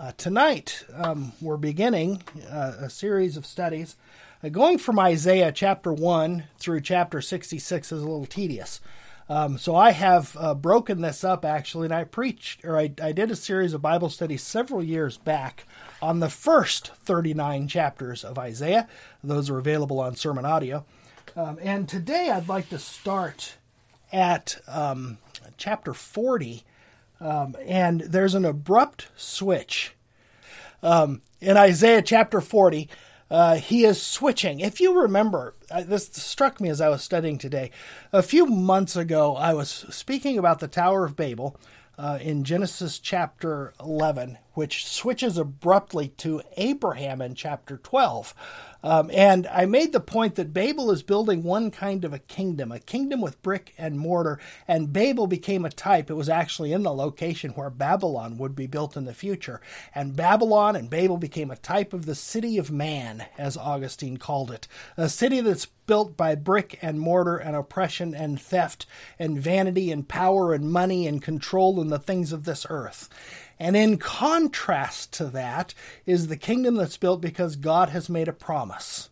Uh, tonight, um, we're beginning uh, a series of studies. Uh, going from Isaiah chapter 1 through chapter 66 is a little tedious. Um, so I have uh, broken this up actually, and I preached, or I, I did a series of Bible studies several years back on the first 39 chapters of Isaiah. Those are available on Sermon Audio. Um, and today I'd like to start at um, chapter 40 um, and there's an abrupt switch. Um, in Isaiah chapter 40, uh, he is switching. If you remember, this struck me as I was studying today. A few months ago, I was speaking about the Tower of Babel uh, in Genesis chapter 11, which switches abruptly to Abraham in chapter 12. Um, and I made the point that Babel is building one kind of a kingdom, a kingdom with brick and mortar, and Babel became a type. It was actually in the location where Babylon would be built in the future. And Babylon and Babel became a type of the city of man, as Augustine called it, a city that's built by brick and mortar and oppression and theft and vanity and power and money and control and the things of this earth. And in contrast to that is the kingdom that's built because God has made a promise.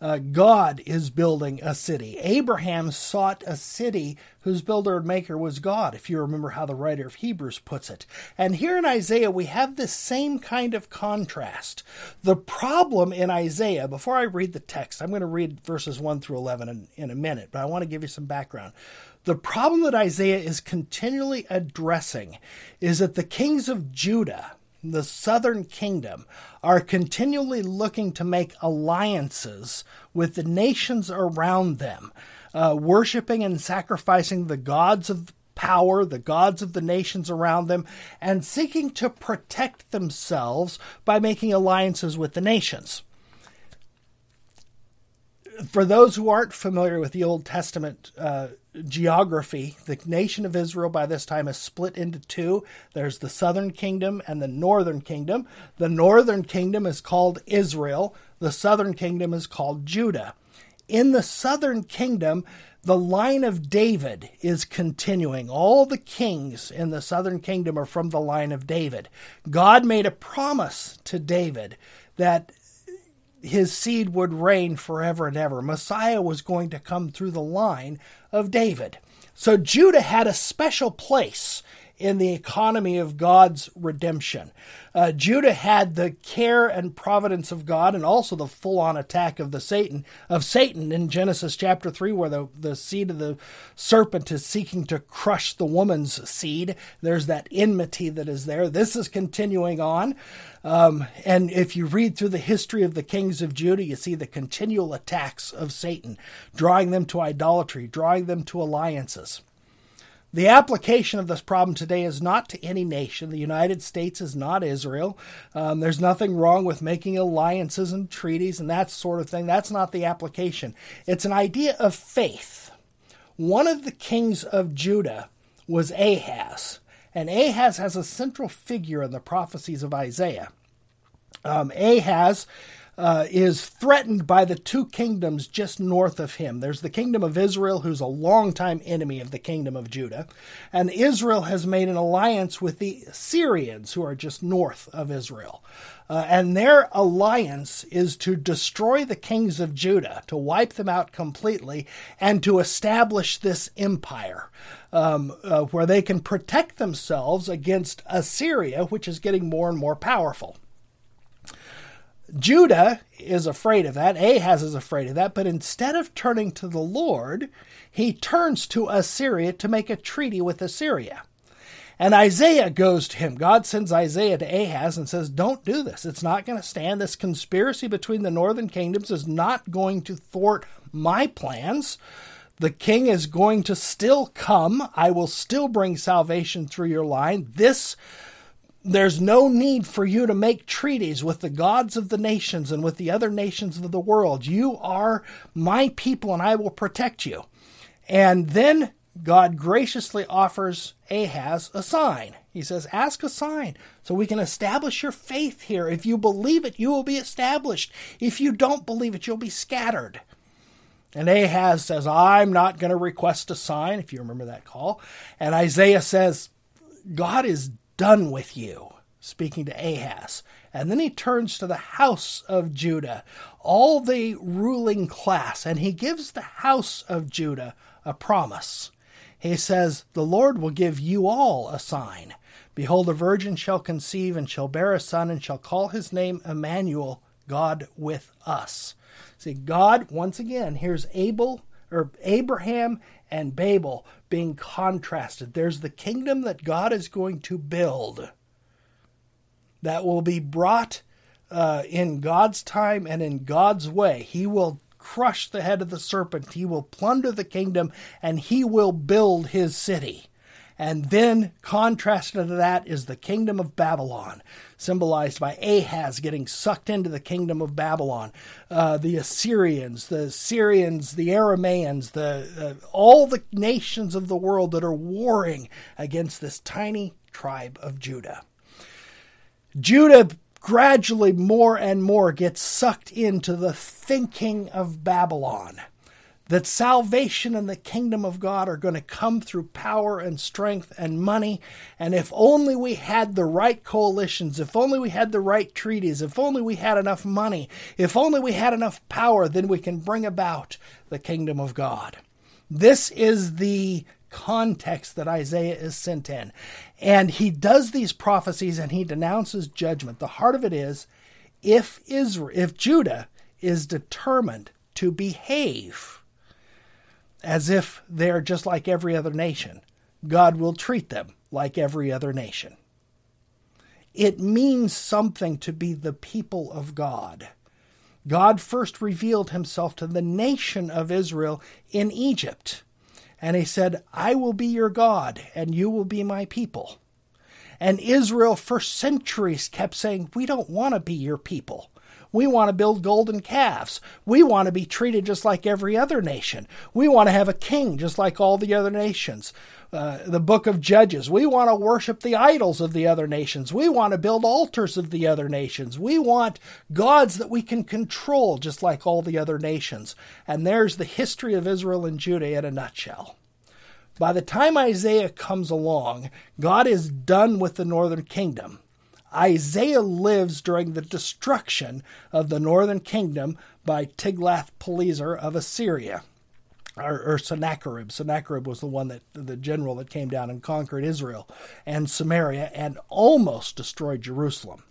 Uh, God is building a city. Abraham sought a city whose builder and maker was God, if you remember how the writer of Hebrews puts it. And here in Isaiah, we have this same kind of contrast. The problem in Isaiah, before I read the text, I'm going to read verses 1 through 11 in, in a minute, but I want to give you some background. The problem that Isaiah is continually addressing is that the kings of Judah, the southern kingdom, are continually looking to make alliances with the nations around them, uh, worshiping and sacrificing the gods of power, the gods of the nations around them, and seeking to protect themselves by making alliances with the nations for those who aren't familiar with the Old Testament uh, geography, the nation of Israel by this time is split into two. There's the southern kingdom and the northern kingdom. The northern kingdom is called Israel, the southern kingdom is called Judah. In the southern kingdom, the line of David is continuing. All the kings in the southern kingdom are from the line of David. God made a promise to David that his seed would reign forever and ever. Messiah was going to come through the line of David. So Judah had a special place in the economy of God's redemption. Uh, Judah had the care and providence of God, and also the full-on attack of the Satan of Satan in Genesis chapter three, where the, the seed of the serpent is seeking to crush the woman's seed. There's that enmity that is there. This is continuing on. Um, and if you read through the history of the kings of Judah, you see the continual attacks of Satan, drawing them to idolatry, drawing them to alliances. The application of this problem today is not to any nation. The United States is not Israel. Um, there's nothing wrong with making alliances and treaties and that sort of thing. That's not the application. It's an idea of faith. One of the kings of Judah was Ahaz, and Ahaz has a central figure in the prophecies of Isaiah. Um, Ahaz uh, is threatened by the two kingdoms just north of him. There's the kingdom of Israel, who's a longtime enemy of the kingdom of Judah, and Israel has made an alliance with the Syrians, who are just north of Israel. Uh, and their alliance is to destroy the kings of Judah, to wipe them out completely, and to establish this empire um, uh, where they can protect themselves against Assyria, which is getting more and more powerful. Judah is afraid of that. Ahaz is afraid of that. But instead of turning to the Lord, he turns to Assyria to make a treaty with Assyria. And Isaiah goes to him. God sends Isaiah to Ahaz and says, Don't do this. It's not going to stand. This conspiracy between the northern kingdoms is not going to thwart my plans. The king is going to still come. I will still bring salvation through your line. This there's no need for you to make treaties with the gods of the nations and with the other nations of the world. You are my people and I will protect you. And then God graciously offers Ahaz a sign. He says, Ask a sign so we can establish your faith here. If you believe it, you will be established. If you don't believe it, you'll be scattered. And Ahaz says, I'm not going to request a sign, if you remember that call. And Isaiah says, God is done with you. speaking to Ahaz. And then he turns to the house of Judah, all the ruling class, and he gives the house of Judah a promise. He says, The Lord will give you all a sign. Behold, a virgin shall conceive and shall bear a son and shall call his name Emmanuel, God with us. See, God, once again, here's Abel or Abraham and Babel being contrasted. There's the kingdom that God is going to build that will be brought uh, in God's time and in God's way. He will crush the head of the serpent, he will plunder the kingdom, and he will build his city. And then, contrasted to that, is the kingdom of Babylon, symbolized by Ahaz getting sucked into the kingdom of Babylon. Uh, the Assyrians, the Syrians, the Aramaeans, the uh, all the nations of the world that are warring against this tiny tribe of Judah. Judah gradually more and more gets sucked into the thinking of Babylon. That salvation and the kingdom of God are going to come through power and strength and money. And if only we had the right coalitions, if only we had the right treaties, if only we had enough money, if only we had enough power, then we can bring about the kingdom of God. This is the context that Isaiah is sent in. And he does these prophecies and he denounces judgment. The heart of it is if Israel, if Judah is determined to behave as if they're just like every other nation, God will treat them like every other nation. It means something to be the people of God. God first revealed himself to the nation of Israel in Egypt. And he said, I will be your God, and you will be my people. And Israel, for centuries, kept saying, We don't want to be your people. We want to build golden calves. We want to be treated just like every other nation. We want to have a king just like all the other nations. Uh, the book of Judges. We want to worship the idols of the other nations. We want to build altars of the other nations. We want gods that we can control just like all the other nations. And there's the history of Israel and Judah in a nutshell. By the time Isaiah comes along, God is done with the northern kingdom. Isaiah lives during the destruction of the northern kingdom by Tiglath-Pileser of Assyria, or, or, Sennacherib. Sennacherib was the one that the general that came down and conquered Israel and Samaria and almost destroyed Jerusalem.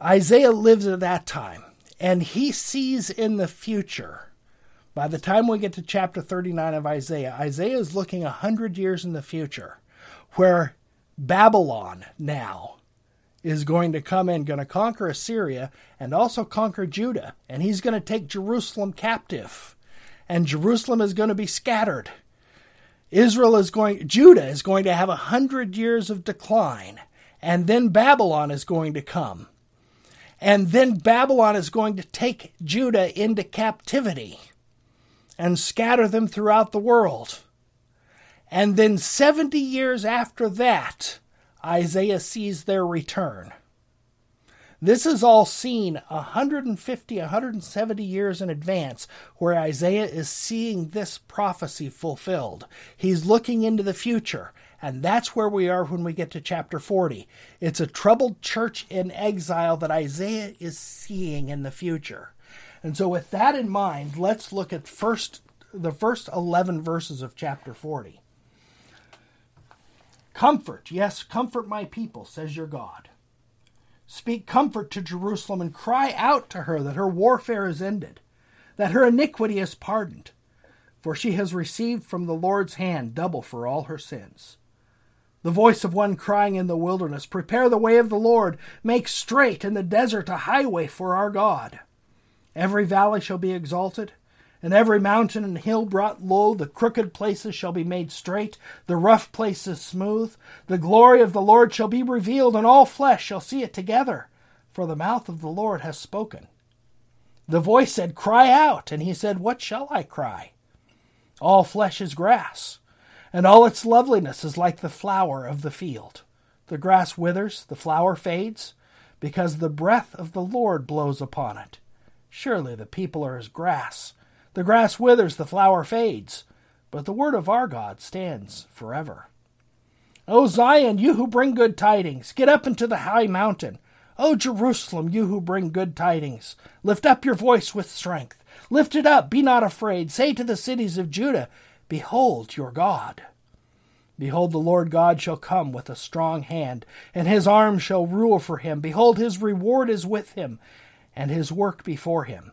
Isaiah lives at that time, and he sees in the future. By the time we get to chapter 39 of Isaiah, Isaiah is looking a hundred years in the future, where Babylon now is going to come in, going to conquer Assyria and also conquer Judah. And he's going to take Jerusalem captive. And Jerusalem is going to be scattered. Israel is going, Judah is going to have a hundred years of decline. And then Babylon is going to come. And then Babylon is going to take Judah into captivity and scatter them throughout the world. And then 70 years after that, Isaiah sees their return. This is all seen 150, 170 years in advance, where Isaiah is seeing this prophecy fulfilled. He's looking into the future, and that's where we are when we get to chapter 40. It's a troubled church in exile that Isaiah is seeing in the future. And so, with that in mind, let's look at first the first 11 verses of chapter 40. Comfort, yes, comfort my people, says your God. Speak comfort to Jerusalem and cry out to her that her warfare is ended, that her iniquity is pardoned, for she has received from the Lord's hand double for all her sins. The voice of one crying in the wilderness, Prepare the way of the Lord, make straight in the desert a highway for our God. Every valley shall be exalted and every mountain and hill brought low, the crooked places shall be made straight, the rough places smooth. The glory of the Lord shall be revealed, and all flesh shall see it together, for the mouth of the Lord has spoken. The voice said, Cry out. And he said, What shall I cry? All flesh is grass, and all its loveliness is like the flower of the field. The grass withers, the flower fades, because the breath of the Lord blows upon it. Surely the people are as grass the grass withers, the flower fades, but the word of our God stands forever. O Zion, you who bring good tidings, get up into the high mountain. O Jerusalem, you who bring good tidings, lift up your voice with strength. Lift it up, be not afraid. Say to the cities of Judah, Behold your God. Behold, the Lord God shall come with a strong hand, and his arm shall rule for him. Behold, his reward is with him, and his work before him.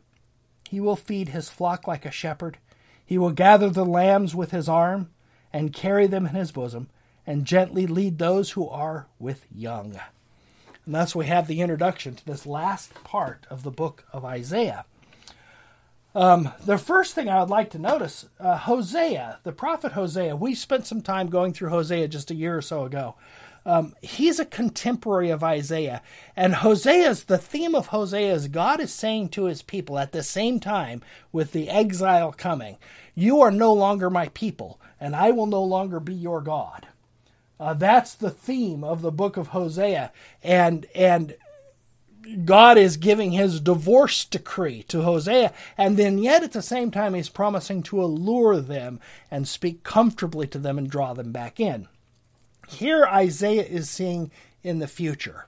He will feed his flock like a shepherd. He will gather the lambs with his arm, and carry them in his bosom and gently lead those who are with young. And thus we have the introduction to this last part of the book of Isaiah. Um, the first thing I would like to notice uh, Hosea, the prophet Hosea, we spent some time going through Hosea just a year or so ago. Um, he's a contemporary of Isaiah. And Hosea's, the theme of Hosea is God is saying to his people at the same time with the exile coming, You are no longer my people, and I will no longer be your God. Uh, that's the theme of the book of Hosea, and and God is giving his divorce decree to Hosea, and then yet at the same time he's promising to allure them and speak comfortably to them and draw them back in. Here Isaiah is seeing in the future.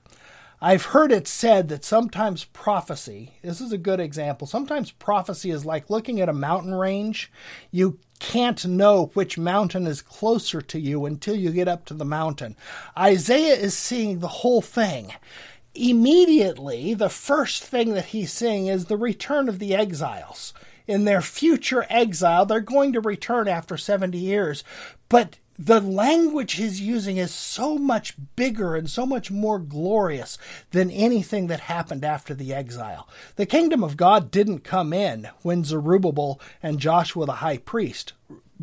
I've heard it said that sometimes prophecy, this is a good example, sometimes prophecy is like looking at a mountain range. You can't know which mountain is closer to you until you get up to the mountain. Isaiah is seeing the whole thing. Immediately, the first thing that he's seeing is the return of the exiles. In their future exile, they're going to return after 70 years. But the language he's using is so much bigger and so much more glorious than anything that happened after the exile. The kingdom of God didn't come in when Zerubbabel and Joshua the high priest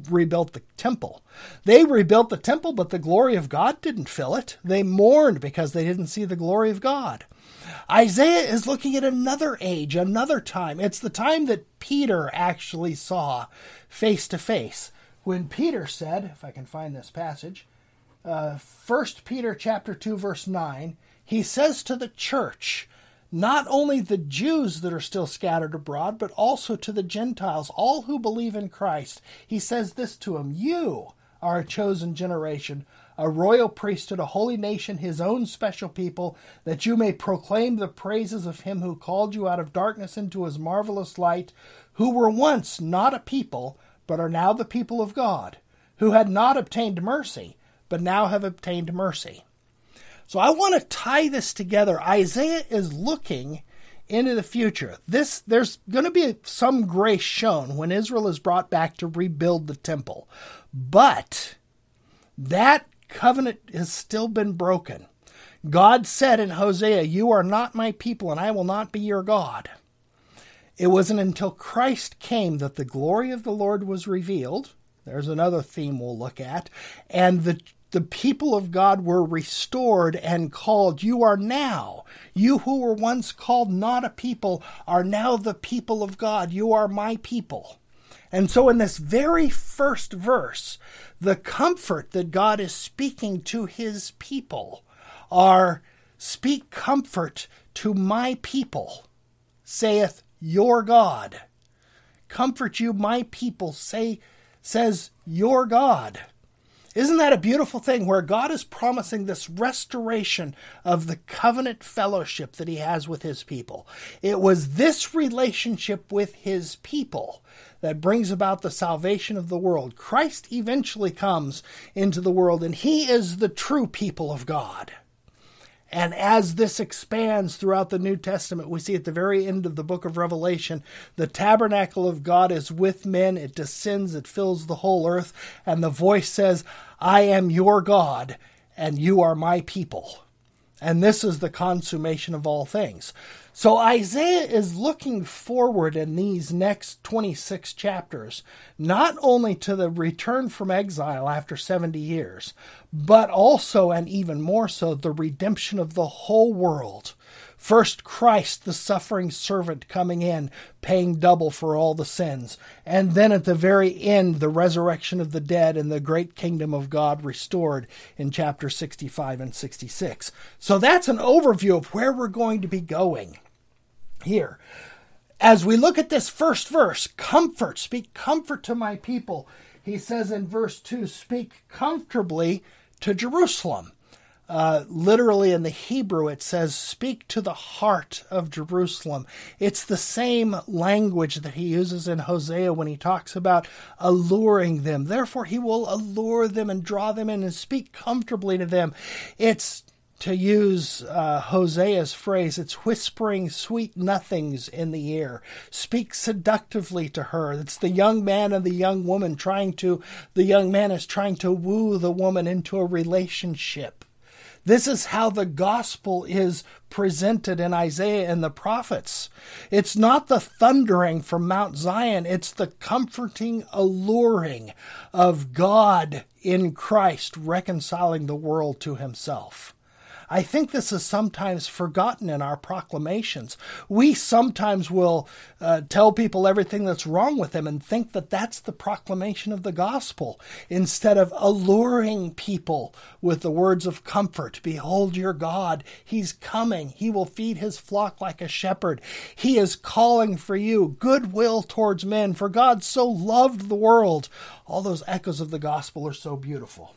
rebuilt the temple. They rebuilt the temple, but the glory of God didn't fill it. They mourned because they didn't see the glory of God. Isaiah is looking at another age, another time. It's the time that Peter actually saw face to face when Peter said, if I can find this passage, uh, 1 Peter chapter 2 verse 9, he says to the church, not only the Jews that are still scattered abroad, but also to the Gentiles, all who believe in Christ. He says this to them You are a chosen generation, a royal priesthood, a holy nation, his own special people, that you may proclaim the praises of him who called you out of darkness into his marvelous light, who were once not a people but are now the people of God, who had not obtained mercy, but now have obtained mercy. So I want to tie this together. Isaiah is looking into the future. This there's going to be some grace shown when Israel is brought back to rebuild the temple. But that covenant has still been broken. God said in Hosea, "You are not my people and I will not be your God." It wasn't until Christ came that the glory of the Lord was revealed. There's another theme we'll look at. And the, the people of God were restored and called. You are now, you who were once called not a people, are now the people of God. You are my people. And so, in this very first verse, the comfort that God is speaking to his people are speak comfort to my people, saith your God. Comfort you, my people, say, says your God. Isn't that a beautiful thing where God is promising this restoration of the covenant fellowship that he has with his people? It was this relationship with his people that brings about the salvation of the world. Christ eventually comes into the world, and he is the true people of God. And as this expands throughout the New Testament, we see at the very end of the book of Revelation, the tabernacle of God is with men. It descends, it fills the whole earth. And the voice says, I am your God, and you are my people. And this is the consummation of all things. So Isaiah is looking forward in these next 26 chapters, not only to the return from exile after 70 years, but also, and even more so, the redemption of the whole world. First, Christ, the suffering servant, coming in, paying double for all the sins. And then at the very end, the resurrection of the dead and the great kingdom of God restored in chapter 65 and 66. So that's an overview of where we're going to be going here. As we look at this first verse, comfort, speak comfort to my people. He says in verse 2, speak comfortably to Jerusalem. Uh, literally in the Hebrew, it says, Speak to the heart of Jerusalem. It's the same language that he uses in Hosea when he talks about alluring them. Therefore, he will allure them and draw them in and speak comfortably to them. It's to use uh, Hosea's phrase, it's whispering sweet nothings in the ear. Speak seductively to her. It's the young man and the young woman trying to, the young man is trying to woo the woman into a relationship. This is how the gospel is presented in Isaiah and the prophets. It's not the thundering from Mount Zion, it's the comforting alluring of God in Christ reconciling the world to himself. I think this is sometimes forgotten in our proclamations. We sometimes will uh, tell people everything that's wrong with them and think that that's the proclamation of the gospel instead of alluring people with the words of comfort. Behold your God. He's coming. He will feed his flock like a shepherd. He is calling for you goodwill towards men, for God so loved the world. All those echoes of the gospel are so beautiful.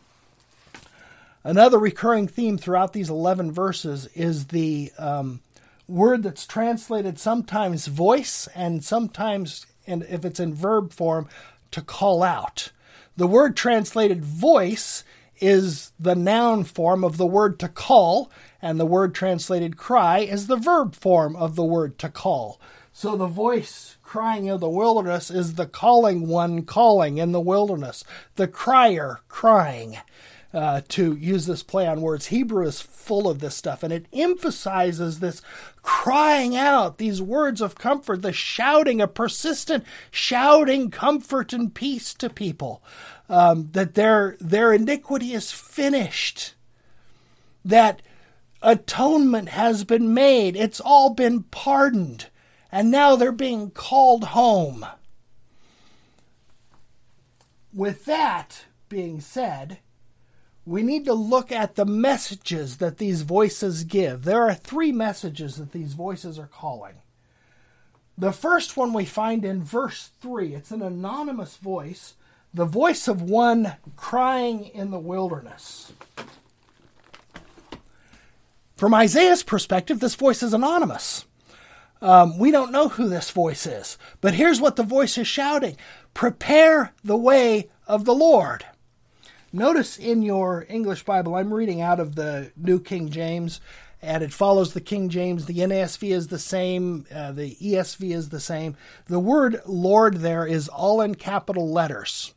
Another recurring theme throughout these 11 verses is the um, word that's translated sometimes voice and sometimes, and if it's in verb form, to call out. The word translated voice is the noun form of the word to call, and the word translated cry is the verb form of the word to call. So the voice crying in the wilderness is the calling one calling in the wilderness, the crier crying uh, to use this play on words. Hebrew is full of this stuff, and it emphasizes this crying out, these words of comfort, the shouting, a persistent shouting comfort and peace to people, um, that their their iniquity is finished, that atonement has been made, it's all been pardoned, and now they're being called home. With that being said, we need to look at the messages that these voices give. There are three messages that these voices are calling. The first one we find in verse 3. It's an anonymous voice, the voice of one crying in the wilderness. From Isaiah's perspective, this voice is anonymous. Um, we don't know who this voice is, but here's what the voice is shouting Prepare the way of the Lord. Notice in your English Bible, I'm reading out of the New King James, and it follows the King James. The NASV is the same, uh, the ESV is the same. The word Lord there is all in capital letters.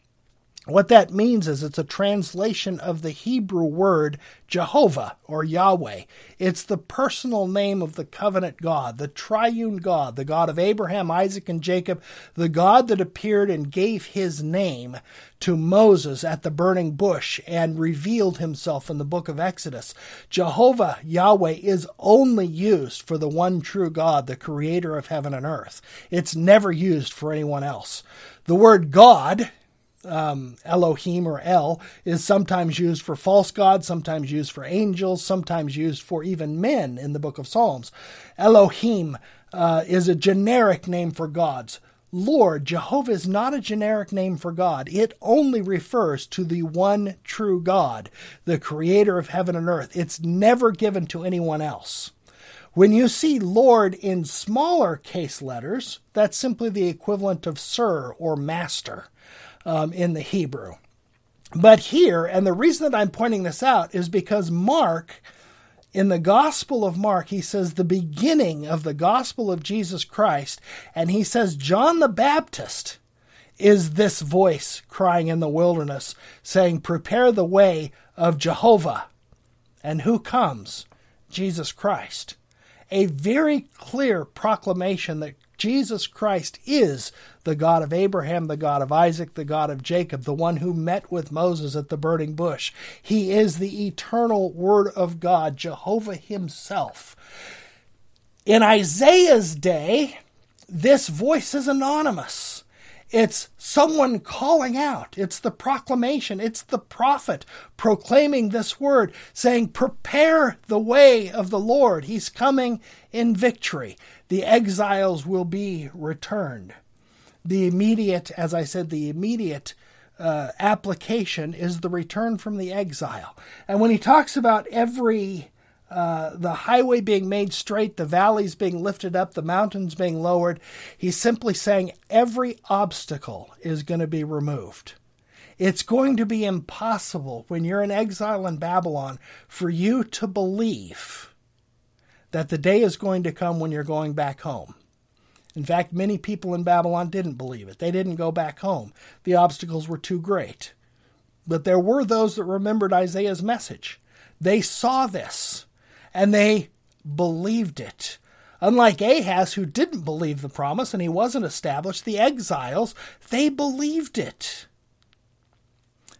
What that means is it's a translation of the Hebrew word Jehovah or Yahweh. It's the personal name of the covenant God, the triune God, the God of Abraham, Isaac, and Jacob, the God that appeared and gave his name to Moses at the burning bush and revealed himself in the book of Exodus. Jehovah, Yahweh, is only used for the one true God, the creator of heaven and earth. It's never used for anyone else. The word God um, Elohim or El is sometimes used for false gods, sometimes used for angels, sometimes used for even men in the book of Psalms. Elohim uh, is a generic name for gods. Lord, Jehovah is not a generic name for God. It only refers to the one true God, the creator of heaven and earth. It's never given to anyone else. When you see Lord in smaller case letters, that's simply the equivalent of Sir or Master um, in the Hebrew. But here, and the reason that I'm pointing this out is because Mark, in the Gospel of Mark, he says the beginning of the Gospel of Jesus Christ, and he says John the Baptist is this voice crying in the wilderness, saying, Prepare the way of Jehovah. And who comes? Jesus Christ. A very clear proclamation that Jesus Christ is the God of Abraham, the God of Isaac, the God of Jacob, the one who met with Moses at the burning bush. He is the eternal Word of God, Jehovah Himself. In Isaiah's day, this voice is anonymous. It's someone calling out. It's the proclamation. It's the prophet proclaiming this word, saying, Prepare the way of the Lord. He's coming in victory the exiles will be returned. The immediate, as I said, the immediate uh, application is the return from the exile. And when he talks about every uh, the highway being made straight, the valleys being lifted up, the mountains being lowered. He's simply saying every obstacle is going to be removed. It's going to be impossible when you're in exile in Babylon for you to believe that the day is going to come when you're going back home. In fact, many people in Babylon didn't believe it. They didn't go back home. The obstacles were too great. But there were those that remembered Isaiah's message. They saw this and they believed it. Unlike Ahaz, who didn't believe the promise and he wasn't established, the exiles, they believed it.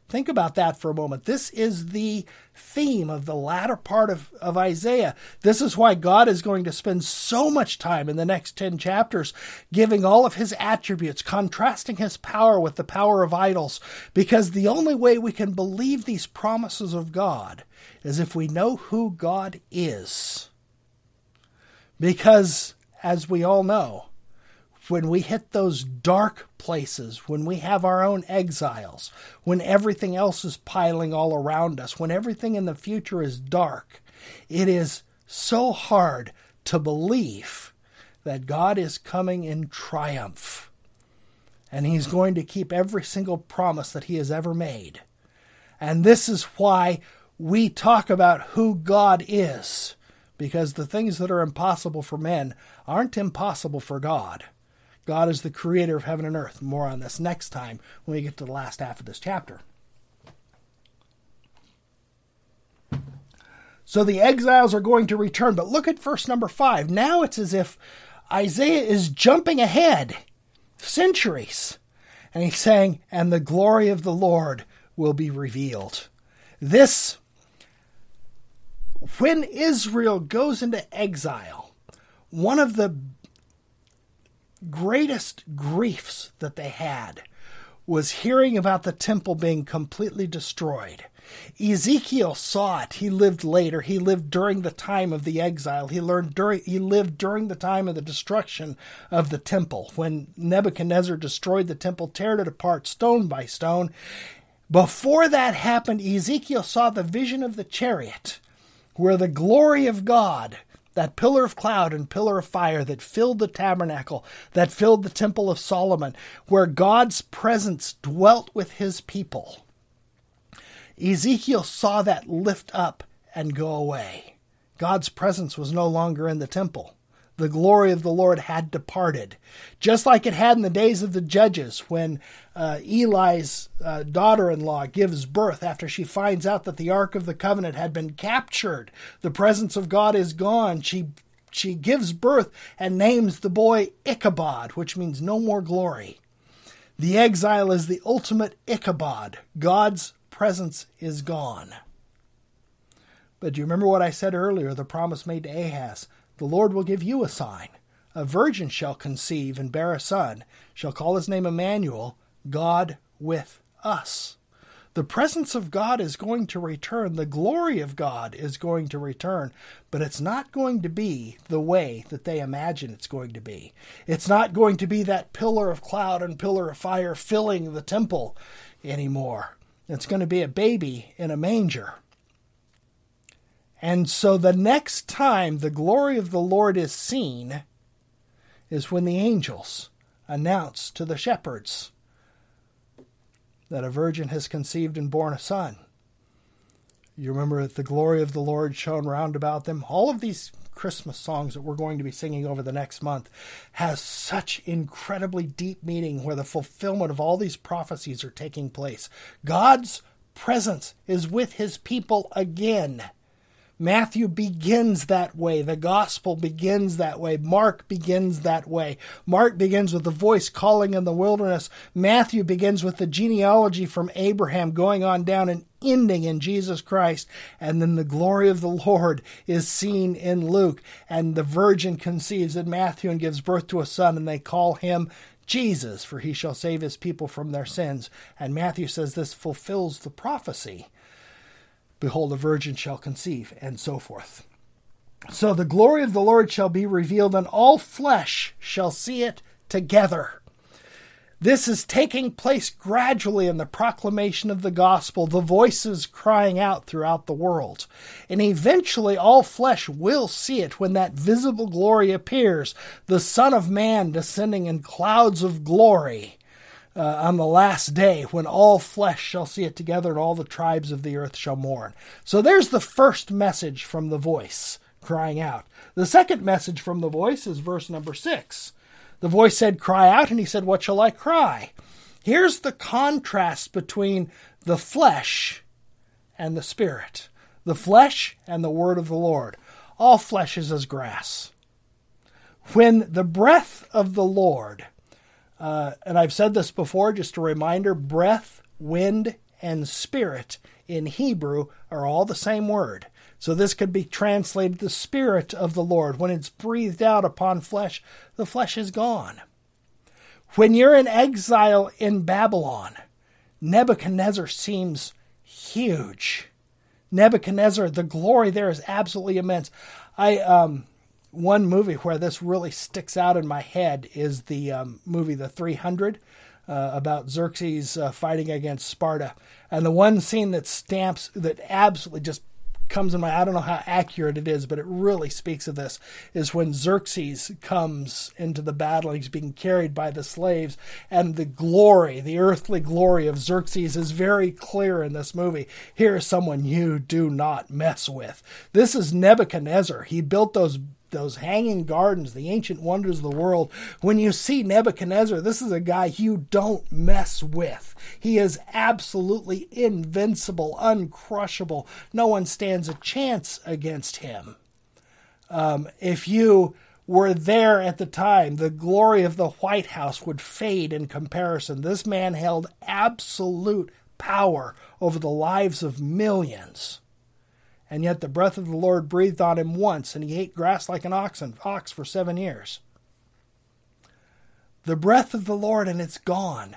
Think about that for a moment. This is the theme of the latter part of, of Isaiah. This is why God is going to spend so much time in the next 10 chapters giving all of his attributes, contrasting his power with the power of idols, because the only way we can believe these promises of God is if we know who God is. Because, as we all know, when we hit those dark places, when we have our own exiles, when everything else is piling all around us, when everything in the future is dark, it is so hard to believe that God is coming in triumph. And He's going to keep every single promise that He has ever made. And this is why we talk about who God is, because the things that are impossible for men aren't impossible for God. God is the creator of heaven and earth. More on this next time when we get to the last half of this chapter. So the exiles are going to return. But look at verse number five. Now it's as if Isaiah is jumping ahead centuries. And he's saying, And the glory of the Lord will be revealed. This, when Israel goes into exile, one of the greatest griefs that they had was hearing about the temple being completely destroyed. Ezekiel saw it. He lived later. He lived during the time of the exile. He learned during he lived during the time of the destruction of the temple when Nebuchadnezzar destroyed the temple, teared it apart stone by stone. Before that happened, Ezekiel saw the vision of the chariot where the glory of God that pillar of cloud and pillar of fire that filled the tabernacle, that filled the temple of Solomon, where God's presence dwelt with his people. Ezekiel saw that lift up and go away. God's presence was no longer in the temple the glory of the Lord had departed. Just like it had in the days of the judges when uh, Eli's uh, daughter in law gives birth after she finds out that the Ark of the Covenant had been captured. The presence of God is gone. She she gives birth and names the boy Ichabod, which means no more glory. The exile is the ultimate Ichabod. God's presence is gone. But do you remember what I said earlier, the promise made to Ahaz? The Lord will give you a sign. A virgin shall conceive and bear a son, shall call his name Emmanuel, God with us. The presence of God is going to return. The glory of God is going to return, but it's not going to be the way that they imagine it's going to be. It's not going to be that pillar of cloud and pillar of fire filling the temple anymore. It's going to be a baby in a manger. And so the next time the glory of the Lord is seen is when the angels announce to the shepherds that a virgin has conceived and borne a son. You remember that the glory of the Lord shone round about them. All of these Christmas songs that we're going to be singing over the next month has such incredibly deep meaning where the fulfillment of all these prophecies are taking place. God's presence is with his people again. Matthew begins that way. The gospel begins that way. Mark begins that way. Mark begins with the voice calling in the wilderness. Matthew begins with the genealogy from Abraham going on down and ending in Jesus Christ. And then the glory of the Lord is seen in Luke. And the virgin conceives in Matthew and gives birth to a son, and they call him Jesus, for he shall save his people from their sins. And Matthew says this fulfills the prophecy Behold, a virgin shall conceive, and so forth. So the glory of the Lord shall be revealed, and all flesh shall see it together. This is taking place gradually in the proclamation of the gospel, the voices crying out throughout the world. And eventually all flesh will see it when that visible glory appears, the Son of Man descending in clouds of glory. Uh, on the last day when all flesh shall see it together and all the tribes of the earth shall mourn. So there's the first message from the voice crying out. The second message from the voice is verse number six. The voice said, Cry out, and he said, What shall I cry? Here's the contrast between the flesh and the spirit. The flesh and the word of the Lord. All flesh is as grass. When the breath of the Lord, uh, and I've said this before, just a reminder breath, wind, and spirit in Hebrew are all the same word. So this could be translated the Spirit of the Lord. When it's breathed out upon flesh, the flesh is gone. When you're in exile in Babylon, Nebuchadnezzar seems huge. Nebuchadnezzar, the glory there is absolutely immense. I um, one movie where this really sticks out in my head is the um, movie The 300 uh, about Xerxes uh, fighting against Sparta, and the one scene that stamps that absolutely just comes in my I don't know how accurate it is, but it really speaks of this is when Xerxes comes into the battle, he's being carried by the slaves, and the glory, the earthly glory of Xerxes is very clear in this movie. Here is someone you do not mess with. This is Nebuchadnezzar. He built those those hanging gardens, the ancient wonders of the world. When you see Nebuchadnezzar, this is a guy you don't mess with. He is absolutely invincible, uncrushable. No one stands a chance against him. Um, if you were there at the time, the glory of the White House would fade in comparison. This man held absolute power over the lives of millions. And yet the breath of the Lord breathed on him once, and he ate grass like an oxen, ox for seven years. The breath of the Lord, and it's gone.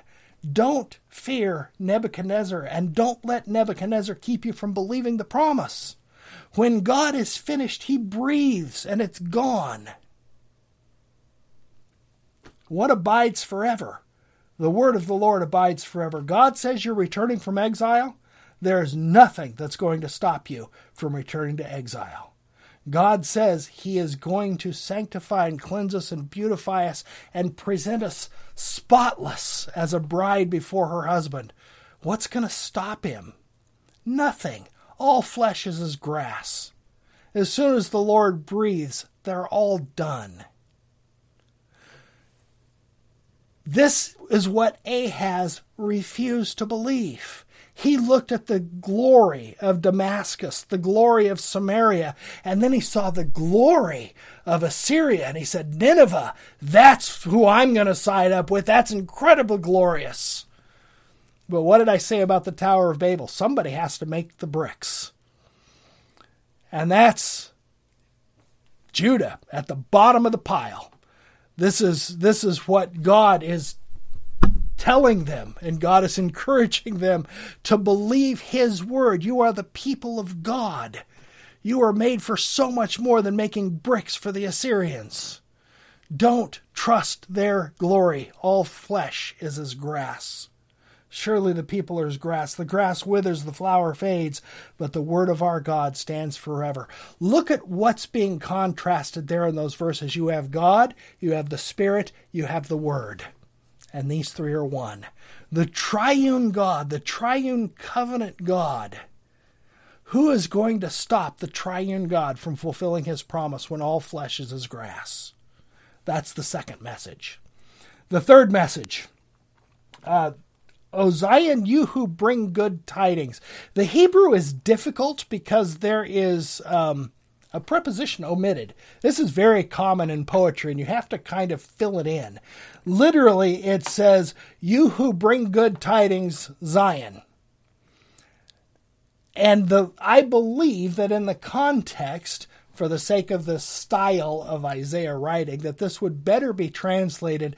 Don't fear Nebuchadnezzar, and don't let Nebuchadnezzar keep you from believing the promise. When God is finished, he breathes, and it's gone. What abides forever? The word of the Lord abides forever. God says you're returning from exile. There is nothing that's going to stop you from returning to exile. God says He is going to sanctify and cleanse us and beautify us and present us spotless as a bride before her husband. What's going to stop Him? Nothing. All flesh is as grass. As soon as the Lord breathes, they're all done. This is what Ahaz refused to believe. He looked at the glory of Damascus, the glory of Samaria, and then he saw the glory of Assyria, and he said, Nineveh, that's who I'm going to side up with. That's incredibly glorious. But what did I say about the Tower of Babel? Somebody has to make the bricks. And that's Judah at the bottom of the pile. This is this is what God is telling them, and God is encouraging them to believe His word. You are the people of God. You are made for so much more than making bricks for the Assyrians. Don't trust their glory. All flesh is as grass. Surely the people are as grass. The grass withers, the flower fades, but the word of our God stands forever. Look at what's being contrasted there in those verses. You have God, you have the Spirit, you have the Word and these three are one. The triune God, the triune covenant God. Who is going to stop the triune God from fulfilling his promise when all flesh is as grass? That's the second message. The third message. Uh, O Zion, you who bring good tidings. The Hebrew is difficult because there is um, a preposition omitted. This is very common in poetry, and you have to kind of fill it in. Literally, it says, You who bring good tidings, Zion. And the I believe that in the context, for the sake of the style of Isaiah writing, that this would better be translated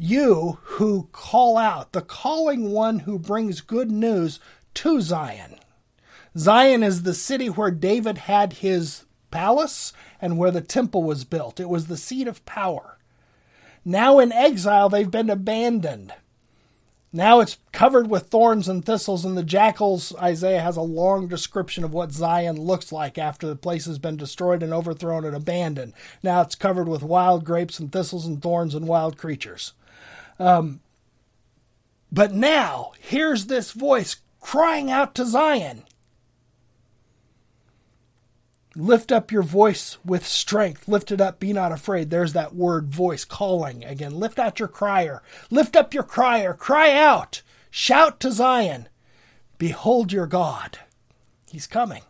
you who call out, the calling one who brings good news to Zion. Zion is the city where David had his palace and where the temple was built. It was the seat of power. Now in exile, they've been abandoned. Now it's covered with thorns and thistles, and the jackals, Isaiah has a long description of what Zion looks like after the place has been destroyed and overthrown and abandoned. Now it's covered with wild grapes and thistles and thorns and wild creatures. Um, but now, here's this voice crying out to Zion Lift up your voice with strength. Lift it up. Be not afraid. There's that word voice calling again. Lift out your crier. Lift up your crier. Cry out. Shout to Zion. Behold your God. He's coming.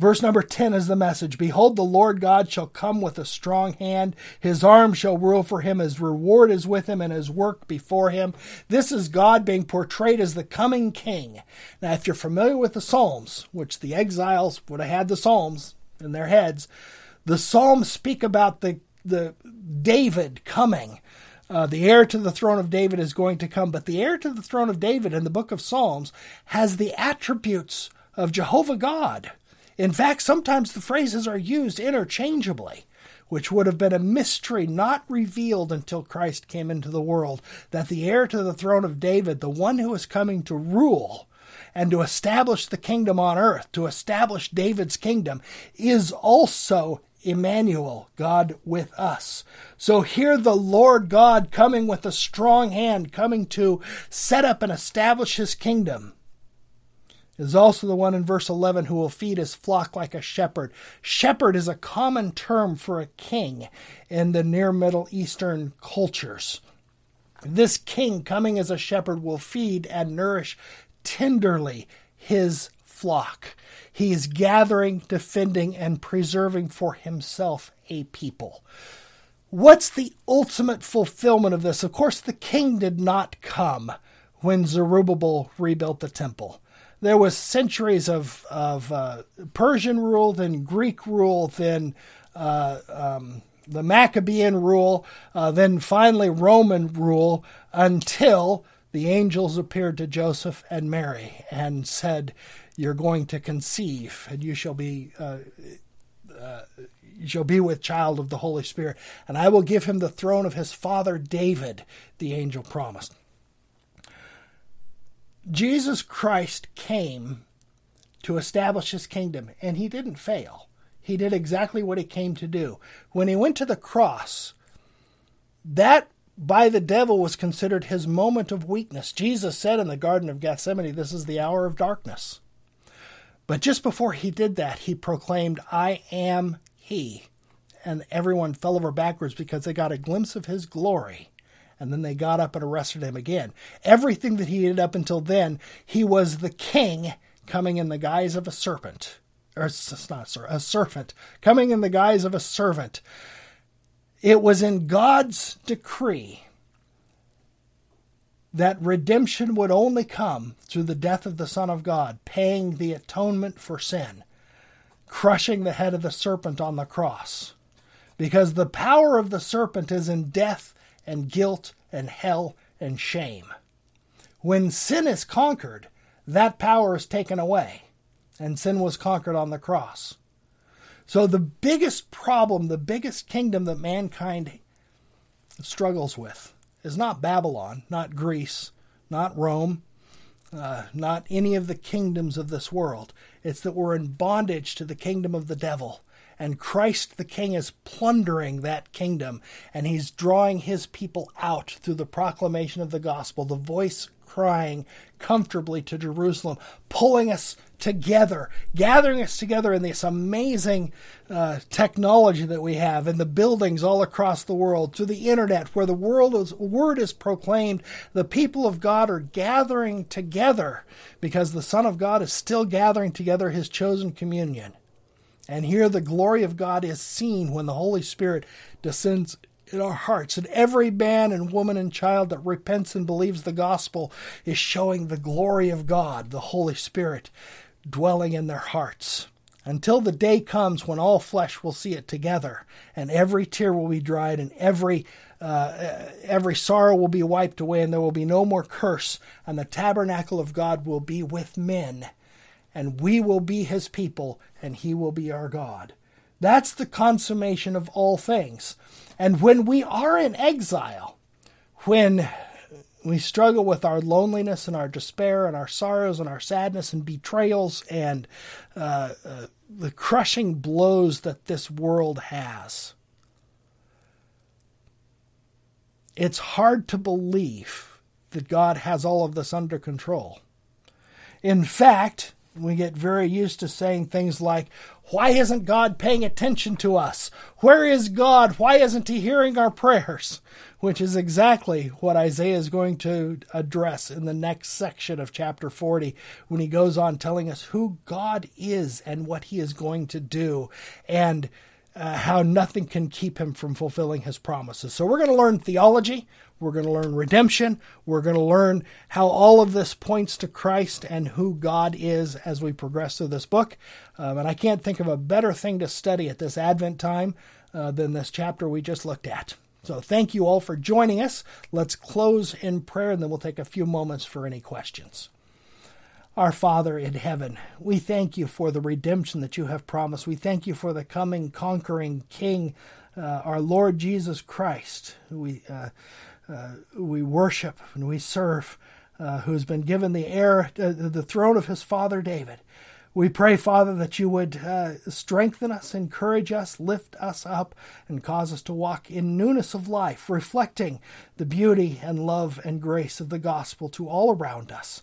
Verse number 10 is the message Behold, the Lord God shall come with a strong hand. His arm shall rule for him. His reward is with him, and his work before him. This is God being portrayed as the coming king. Now, if you're familiar with the Psalms, which the exiles would have had the Psalms in their heads, the Psalms speak about the, the David coming. Uh, the heir to the throne of David is going to come, but the heir to the throne of David in the book of Psalms has the attributes of Jehovah God. In fact, sometimes the phrases are used interchangeably, which would have been a mystery not revealed until Christ came into the world. That the heir to the throne of David, the one who is coming to rule and to establish the kingdom on earth, to establish David's kingdom, is also Emmanuel, God with us. So here the Lord God coming with a strong hand, coming to set up and establish his kingdom is also the one in verse 11 who will feed his flock like a shepherd. Shepherd is a common term for a king in the near Middle Eastern cultures. This king, coming as a shepherd, will feed and nourish tenderly his flock. He is gathering, defending, and preserving for himself a people. What's the ultimate fulfillment of this? Of course, the king did not come when Zerubbabel rebuilt the temple there was centuries of of uh, Persian rule, then Greek rule, then uh, um, the Maccabean rule, uh, then finally Roman rule, until the angels appeared to Joseph and Mary and said, "You're going to conceive, and you shall be." Uh, uh, you shall be with child of the Holy Spirit, and I will give him the throne of his father David, the angel promised. Jesus Christ came to establish his kingdom, and he didn't fail. He did exactly what he came to do. When he went to the cross, that by the devil was considered his moment of weakness. Jesus said in the Garden of Gethsemane, This is the hour of darkness. But just before he did that, he proclaimed, I am he. And everyone fell over backwards because they got a glimpse of his glory and then they got up and arrested him again. Everything that he did up until then, he was the king coming in the guise of a serpent. Or it's not a serpent, coming in the guise of a servant. It was in God's decree that redemption would only come through the death of the Son of God, paying the atonement for sin, crushing the head of the serpent on the cross. Because the power of the serpent is in death and guilt and hell and shame. When sin is conquered, that power is taken away, and sin was conquered on the cross. So, the biggest problem, the biggest kingdom that mankind struggles with is not Babylon, not Greece, not Rome, uh, not any of the kingdoms of this world. It's that we're in bondage to the kingdom of the devil and Christ the King is plundering that kingdom, and he's drawing his people out through the proclamation of the gospel, the voice crying comfortably to Jerusalem, pulling us together, gathering us together in this amazing uh, technology that we have in the buildings all across the world, through the internet, where the world is, word is proclaimed. The people of God are gathering together because the Son of God is still gathering together his chosen communion. And here the glory of God is seen when the Holy Spirit descends in our hearts. And every man and woman and child that repents and believes the gospel is showing the glory of God, the Holy Spirit, dwelling in their hearts. Until the day comes when all flesh will see it together, and every tear will be dried, and every uh, every sorrow will be wiped away, and there will be no more curse, and the tabernacle of God will be with men and we will be his people, and he will be our God. That's the consummation of all things. And when we are in exile, when we struggle with our loneliness and our despair and our sorrows and our sadness and betrayals and uh, uh, the crushing blows that this world has. It's hard to believe that God has all of this under control. In fact, we get very used to saying things like, Why isn't God paying attention to us? Where is God? Why isn't He hearing our prayers? Which is exactly what Isaiah is going to address in the next section of chapter 40 when he goes on telling us who God is and what He is going to do. And uh, how nothing can keep him from fulfilling his promises. So, we're going to learn theology, we're going to learn redemption, we're going to learn how all of this points to Christ and who God is as we progress through this book. Um, and I can't think of a better thing to study at this Advent time uh, than this chapter we just looked at. So, thank you all for joining us. Let's close in prayer and then we'll take a few moments for any questions. Our Father in heaven, we thank you for the redemption that you have promised. We thank you for the coming conquering King, uh, our Lord Jesus Christ, who we, uh, uh, we worship and we serve, uh, who has been given the heir, uh, the throne of his father David. We pray, Father, that you would uh, strengthen us, encourage us, lift us up, and cause us to walk in newness of life, reflecting the beauty and love and grace of the gospel to all around us.